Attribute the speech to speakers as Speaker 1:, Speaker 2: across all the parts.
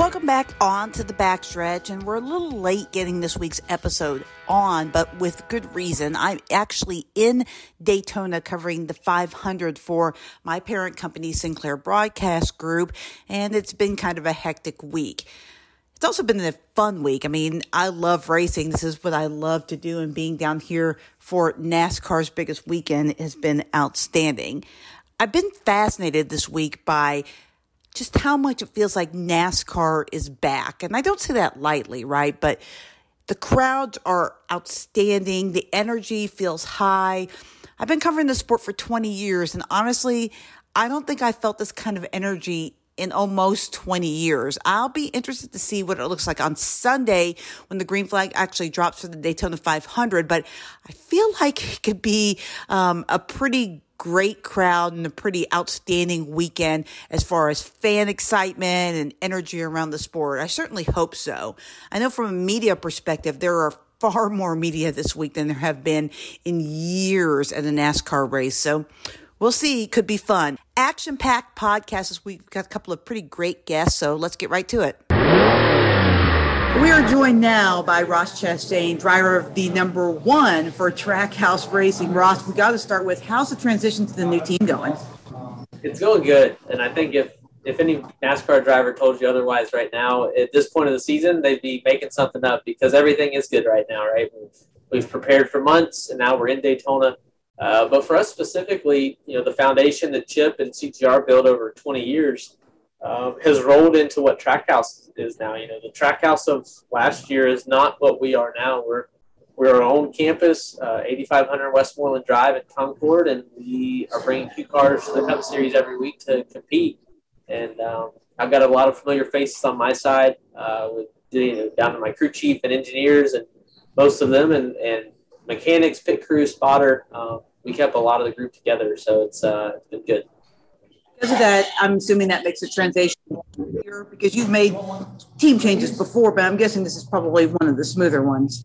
Speaker 1: Welcome back on to the backstretch, and we're a little late getting this week's episode on, but with good reason. I'm actually in Daytona covering the 500 for my parent company, Sinclair Broadcast Group, and it's been kind of a hectic week. It's also been a fun week. I mean, I love racing. This is what I love to do, and being down here for NASCAR's biggest weekend has been outstanding. I've been fascinated this week by just how much it feels like NASCAR is back. And I don't say that lightly, right? But the crowds are outstanding. The energy feels high. I've been covering the sport for 20 years, and honestly, I don't think I felt this kind of energy in almost 20 years. I'll be interested to see what it looks like on Sunday when the green flag actually drops for the Daytona 500. But I feel like it could be um, a pretty great crowd and a pretty outstanding weekend as far as fan excitement and energy around the sport. I certainly hope so. I know from a media perspective, there are far more media this week than there have been in years at a NASCAR race. So we'll see. Could be fun. Action packed podcast this week. We've got a couple of pretty great guests. So let's get right to it. We are joined now by Ross Chastain, driver of the number one for Trackhouse Racing. Ross, we got to start with how's the transition to the new team going?
Speaker 2: It's going good, and I think if if any NASCAR driver told you otherwise right now, at this point of the season, they'd be making something up because everything is good right now, right? We've prepared for months, and now we're in Daytona. Uh, but for us specifically, you know, the foundation that Chip and CGR built over 20 years um, has rolled into what Trackhouse is now. You know, the Trackhouse of last year is not what we are now. We're we're our own campus, uh, 8500 Westmoreland Drive in Concord, and we are bringing two cars to the Cup Series every week to compete. And um, I've got a lot of familiar faces on my side, uh, with you know, down to my crew chief and engineers, and most of them, and, and mechanics, pit crew, spotter. Um, we kept a lot of the group together, so it's, uh, it's been good
Speaker 1: because of that, I'm assuming that makes the transition easier because you've made team changes before, but I'm guessing this is probably one of the smoother ones.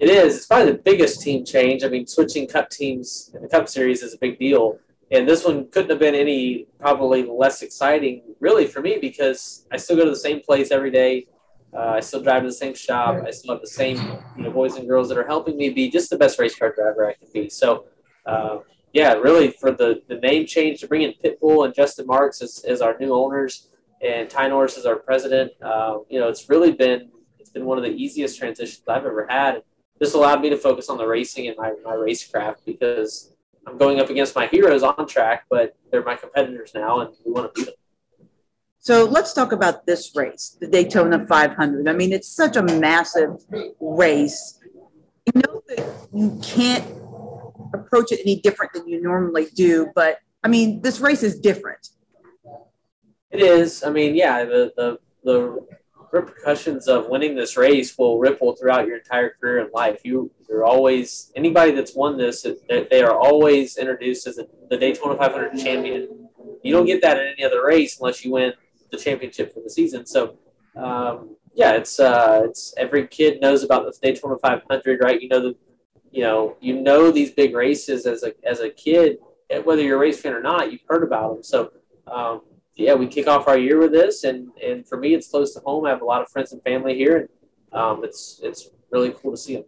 Speaker 2: It is. It's probably the biggest team change. I mean, switching Cup teams in the Cup Series is a big deal. And this one couldn't have been any probably less exciting, really, for me because I still go to the same place every day. Uh, I still drive to the same shop. I still have the same you know, boys and girls that are helping me be just the best race car driver I can be. So, uh, yeah, really for the, the name change to bring in Pitbull and Justin Marks as, as our new owners and Ty Norris as our president. Uh, you know, it's really been it's been one of the easiest transitions I've ever had. This allowed me to focus on the racing and my, my racecraft because I'm going up against my heroes on track, but they're my competitors now, and we want to beat them.
Speaker 1: So let's talk about this race, the Daytona 500. I mean, it's such a massive race. You know that you can't approach it any different than you normally do. But I mean, this race is different.
Speaker 2: It is. I mean, yeah, the the, the repercussions of winning this race will ripple throughout your entire career in life. You you're always anybody that's won this, they are always introduced as the Daytona 500 champion. You don't get that in any other race unless you win the championship for the season. So. Um, yeah, it's uh, it's every kid knows about the Daytona 500, right? You know the you know, you know these big races as a as a kid, whether you're a race fan or not, you've heard about them. So, um, yeah, we kick off our year with this, and and for me, it's close to home. I have a lot of friends and family here, and um, it's it's really cool to see them.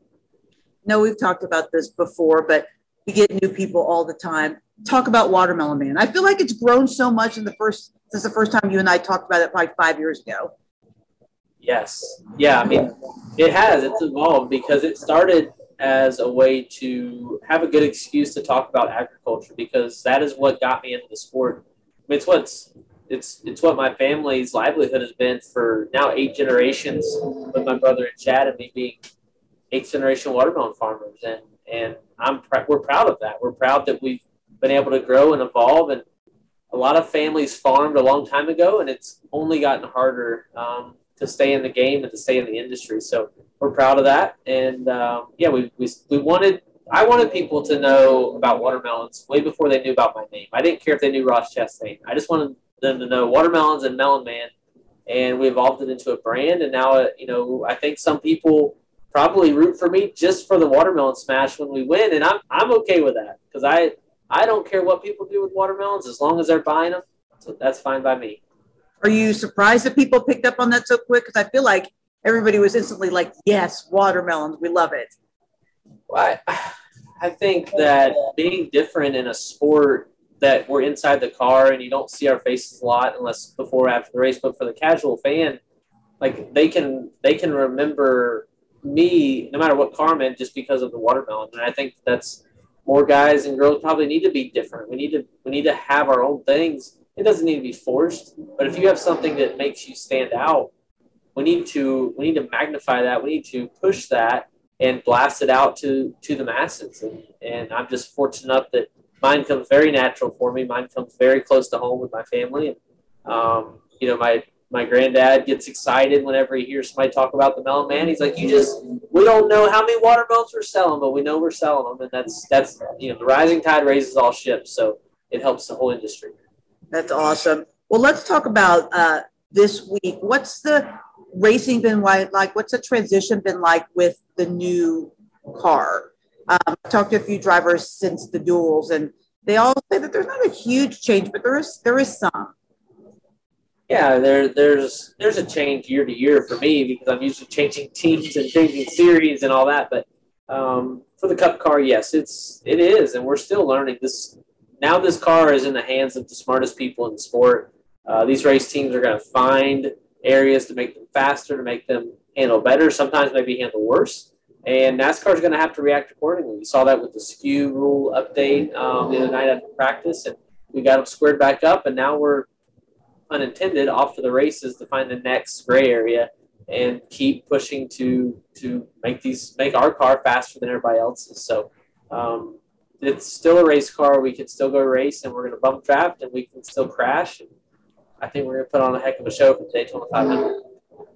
Speaker 1: No, we've talked about this before, but we get new people all the time. Talk about Watermelon Man. I feel like it's grown so much in the first since the first time you and I talked about it probably five years ago.
Speaker 2: Yes. Yeah. I mean, it has. It's evolved because it started as a way to have a good excuse to talk about agriculture because that is what got me into the sport. I mean, it's what's it's it's what my family's livelihood has been for now eight generations with my brother and Chad and me being eighth generation watermelon farmers and and I'm we're proud of that. We're proud that we've been able to grow and evolve and a lot of families farmed a long time ago and it's only gotten harder um, to stay in the game and to stay in the industry. So we're proud of that. And um, yeah, we, we, we wanted, I wanted people to know about watermelons way before they knew about my name. I didn't care if they knew Ross Chastain. I just wanted them to know watermelons and Melon Man. And we evolved it into a brand. And now, uh, you know, I think some people probably root for me just for the watermelon smash when we win. And I'm, I'm okay with that because I, I don't care what people do with watermelons as long as they're buying them. So that's fine by me.
Speaker 1: Are you surprised that people picked up on that so quick? Because I feel like everybody was instantly like, yes, watermelons, we love it.
Speaker 2: Well, I, I think that being different in a sport that we're inside the car and you don't see our faces a lot unless before or after the race, but for the casual fan, like they can they can remember me no matter what car I'm in just because of the watermelon. And I think that's more guys and girls probably need to be different. We need to we need to have our own things. It doesn't need to be forced, but if you have something that makes you stand out, we need to we need to magnify that. We need to push that and blast it out to to the masses. And, and I'm just fortunate enough that mine comes very natural for me. Mine comes very close to home with my family. And, um, you know, my my granddad gets excited whenever he hears somebody talk about the melon man. He's like, "You just we don't know how many watermelons we're selling, but we know we're selling them, and that's that's you know the rising tide raises all ships, so it helps the whole industry."
Speaker 1: That's awesome. Well, let's talk about uh, this week. What's the racing been like? What's the transition been like with the new car? Um, I've talked to a few drivers since the duels, and they all say that there's not a huge change, but there is there is some.
Speaker 2: Yeah, there there's there's a change year to year for me because I'm used to changing teams and changing series and all that. But um, for the Cup car, yes, it's it is, and we're still learning this. Now this car is in the hands of the smartest people in the sport. Uh, these race teams are going to find areas to make them faster, to make them handle better. Sometimes maybe handle worse. And NASCAR is going to have to react accordingly. We saw that with the skew rule update um, the other night after practice, and we got them squared back up. And now we're unintended off to the races to find the next gray area and keep pushing to to make these make our car faster than everybody else's. So um, it's still a race car. We can still go race, and we're going to bump draft, and we can still crash. And I think we're going to put on a heck of a show for the Daytona 500.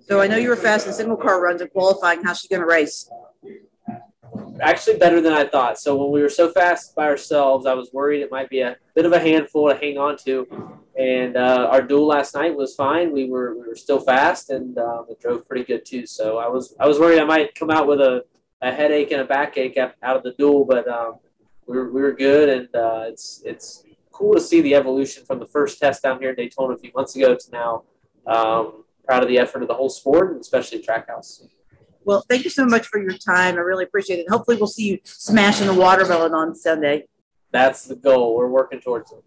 Speaker 1: So I know you were fast in single car runs and qualifying. How's she going to race?
Speaker 2: actually better than I thought. So when we were so fast by ourselves, I was worried it might be a bit of a handful to hang on to. And uh, our duel last night was fine. We were we were still fast and um, it drove pretty good too. So I was I was worried I might come out with a, a headache and a backache out of the duel, but um, we were we were good and uh, it's it's cool to see the evolution from the first test down here in Daytona a few months ago to now. Um, proud of the effort of the whole sport and especially Trackhouse.
Speaker 1: Well, thank you so much for your time. I really appreciate it. Hopefully, we'll see you smashing the watermelon on Sunday.
Speaker 2: That's the goal. We're working towards it.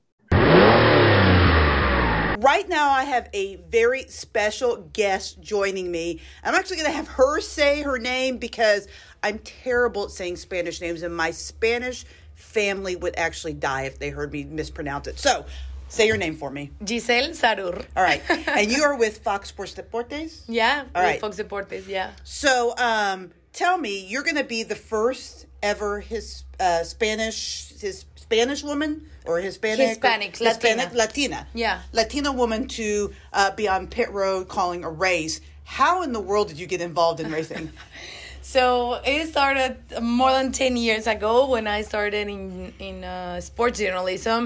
Speaker 1: Right now, I have a very special guest joining me. I'm actually going to have her say her name because I'm terrible at saying Spanish names, and my Spanish family would actually die if they heard me mispronounce it. So, Say your name for me.
Speaker 3: Giselle Zarur.
Speaker 1: All right. and you are with Fox Sports Deportes?
Speaker 3: Yeah. All right. Fox Deportes, yeah.
Speaker 1: So um, tell me, you're going to be the first ever his uh, Spanish his Spanish woman or Hispanic
Speaker 3: Hispanic
Speaker 1: or, Hispanic
Speaker 3: Latina.
Speaker 1: Latina.
Speaker 3: Yeah.
Speaker 1: Latina woman to uh, be on pit road calling a race. How in the world did you get involved in racing?
Speaker 3: so it started more than 10 years ago when I started in in uh, sports journalism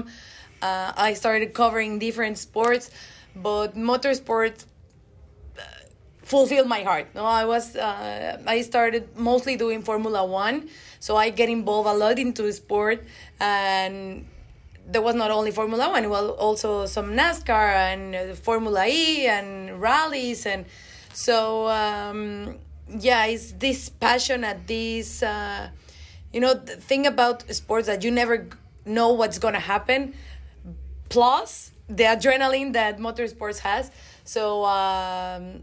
Speaker 3: uh, I started covering different sports, but motorsports uh, fulfilled my heart. No, I was uh, I started mostly doing Formula One, so I get involved a lot into sport, and there was not only Formula One, well also some NASCAR and Formula E and rallies, and so um, yeah, it's this passion at this. Uh, you know, the thing about sports that you never know what's gonna happen plus the adrenaline that motorsports has. So um,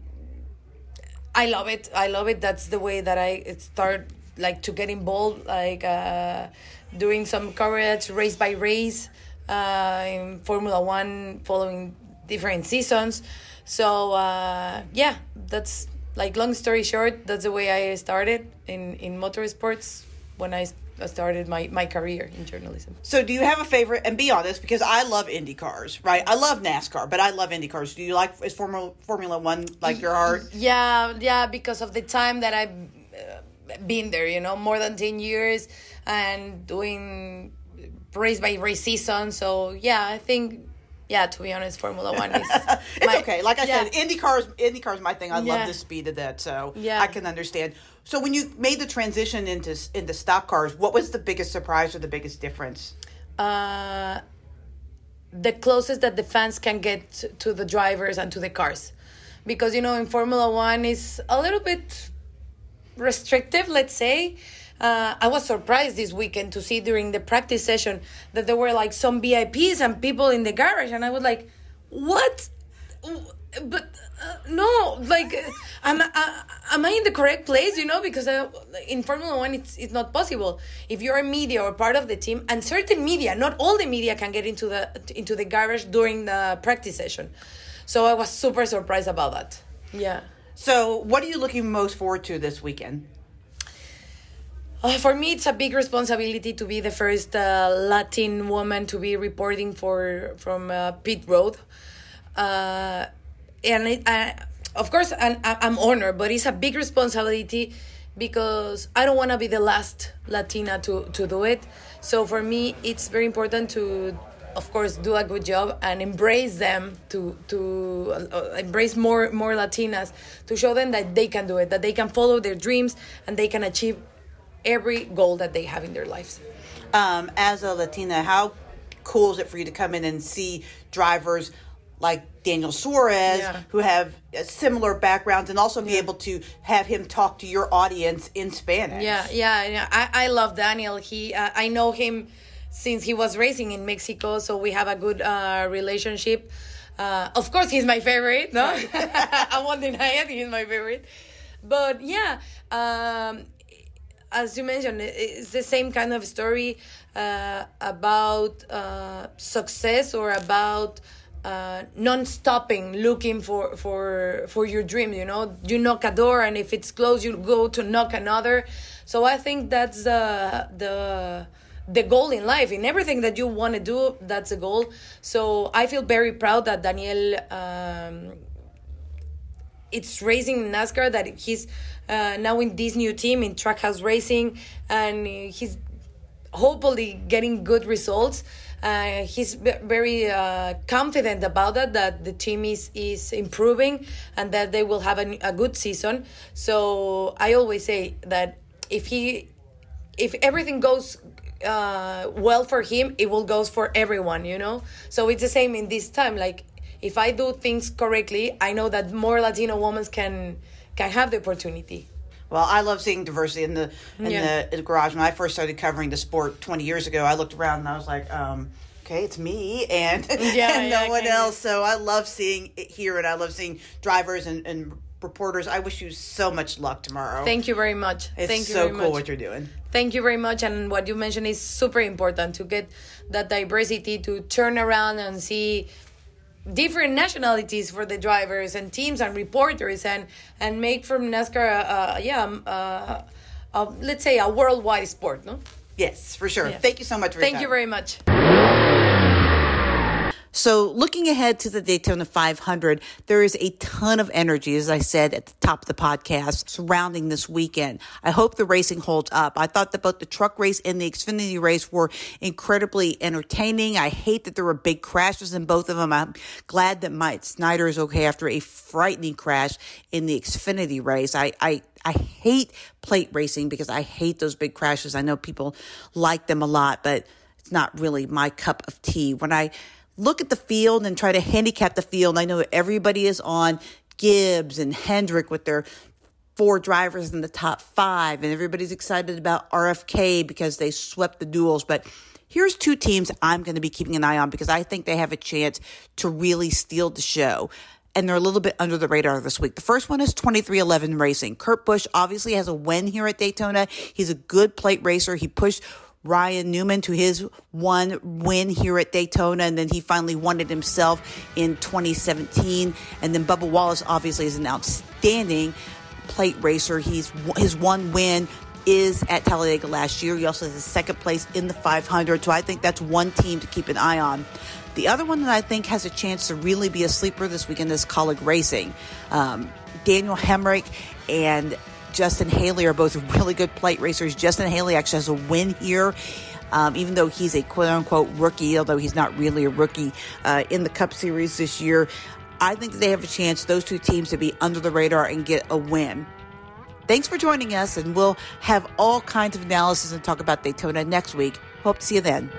Speaker 3: I love it. I love it. That's the way that I start like to get involved, like uh, doing some coverage race by race uh, in Formula One, following different seasons. So uh, yeah, that's like long story short. That's the way I started in in motorsports when I started my, my career in journalism.
Speaker 1: So, do you have a favorite? And be honest, because I love Indy cars, right? I love NASCAR, but I love Indy cars. Do you like is Formula Formula One like your heart?
Speaker 3: Yeah, yeah, because of the time that I've uh, been there, you know, more than ten years, and doing race by race season. So, yeah, I think yeah, to be honest, Formula One is.
Speaker 1: it's my, okay. Like I yeah. said, Indy cars, Indy cars, my thing. I yeah. love the speed of that, so yeah. I can understand. So when you made the transition into into stock cars, what was the biggest surprise or the biggest difference?
Speaker 3: Uh, the closest that the fans can get to the drivers and to the cars because you know in formula one is a little bit restrictive let's say uh, I was surprised this weekend to see during the practice session that there were like some VIPs and people in the garage, and I was like, "What?" But uh, no, like, am uh, am I in the correct place? You know, because uh, in Formula One, it's it's not possible. If you're a media or part of the team, and certain media, not all the media can get into the into the garage during the practice session. So I was super surprised about that. Yeah.
Speaker 1: So, what are you looking most forward to this weekend?
Speaker 3: Uh, for me, it's a big responsibility to be the first uh, Latin woman to be reporting for from uh, pit road, uh, and it, I, of course, I'm, I'm honored, but it's a big responsibility because I don't want to be the last Latina to to do it. So for me, it's very important to, of course, do a good job and embrace them to to uh, embrace more more Latinas to show them that they can do it, that they can follow their dreams and they can achieve every goal that they have in their lives.
Speaker 1: Um, as a Latina, how cool is it for you to come in and see drivers like Daniel Suarez
Speaker 3: Yeah.
Speaker 1: who have uh, similar backgrounds and also be able to have him talk to your audience in Spanish?
Speaker 3: Yeah, yeah, yeah. I, I love Daniel. He, uh, I know him since he was racing in Mexico, so we have a good uh, relationship. Uh, of course, he's my favorite. No, I won't deny it. He's my favorite. But yeah, um, as you mentioned, it's the same kind of story uh, about uh, success or about uh, non-stopping looking for for for your dream. You know, you knock a door, and if it's closed, you go to knock another. So I think that's the the the goal in life in everything that you want to do that's a goal so i feel very proud that daniel um, it's raising NASCAR that he's uh, now in this new team in Trackhouse Racing, and he's hopefully getting good results. Uh, he's ve- very uh, confident about that that the team is is improving and that they will have a, a good season. So I always say that if he if everything goes uh, well for him, it will go for everyone, you know? So it's the same in this time. Like, if I do things correctly, I know that more Latino women can can have the opportunity.
Speaker 1: Well, I love seeing diversity in the in
Speaker 3: Yeah.
Speaker 1: the, in the garage. When I first started covering the sport 20 years ago, I looked around and I was like, um, okay, it's me and,
Speaker 3: Yeah,
Speaker 1: and no
Speaker 3: yeah,
Speaker 1: one
Speaker 3: kinda.
Speaker 1: else. So I love seeing it here and I love seeing drivers and, and reporters. I wish you so much luck tomorrow.
Speaker 3: Thank you very much.
Speaker 1: it's
Speaker 3: Thank you
Speaker 1: so
Speaker 3: very
Speaker 1: cool
Speaker 3: much.
Speaker 1: what you're doing.
Speaker 3: Thank you very much. And what you mentioned is super important to get that diversity to turn around and see different nationalities for the drivers and teams and reporters and and make from NASCAR uh, yeah um, uh, uh, let's say a worldwide sport. No.
Speaker 1: Yes, for sure.
Speaker 3: Yeah.
Speaker 1: Thank you so much
Speaker 3: Thank you very much.
Speaker 1: So, looking ahead to the Daytona 500, there is a ton of energy, as I said at the top of the podcast, surrounding this weekend. I hope the racing holds up. I thought that both the truck race and the Xfinity race were incredibly entertaining. I hate that there were big crashes in both of them. I'm glad that Myatt Snider is okay after a frightening crash in the Xfinity race. I, I, I hate plate racing because I hate those big crashes. I know people like them a lot, but it's not really my cup of tea. When I look at the field and try to handicap the field, I know everybody is on Gibbs and Hendrick with their four drivers in the top five, and everybody's excited about RFK because they swept the duels. But here's two teams I'm going to be keeping an eye on because I think they have a chance to really steal the show. And they're a little bit under the radar this week. The first one is 23XI Racing. Kurt Busch obviously has a win here at Daytona. He's a good plate racer. He pushed Ryan Newman to his one win here at Daytona, and then he finally won it himself in 2017. And then Bubba Wallace obviously is an outstanding plate racer. He's his one win is at Talladega last year. He also has a second place in the 500. So I think that's one team to keep an eye on. The other one that I think has a chance to really be a sleeper this weekend is Kaulig Racing. Um, Daniel Hemric and Justin Haley are both really good plate racers. Justin Haley actually has a win here. Um, even though he's a quote unquote rookie, although he's not really a rookie uh, in the Cup Series this year, I think they have a chance, those two teams, to be under the radar and get a win. Thanks for joining us, and we'll have all kinds of analysis and talk about Daytona next week. Hope to see you then.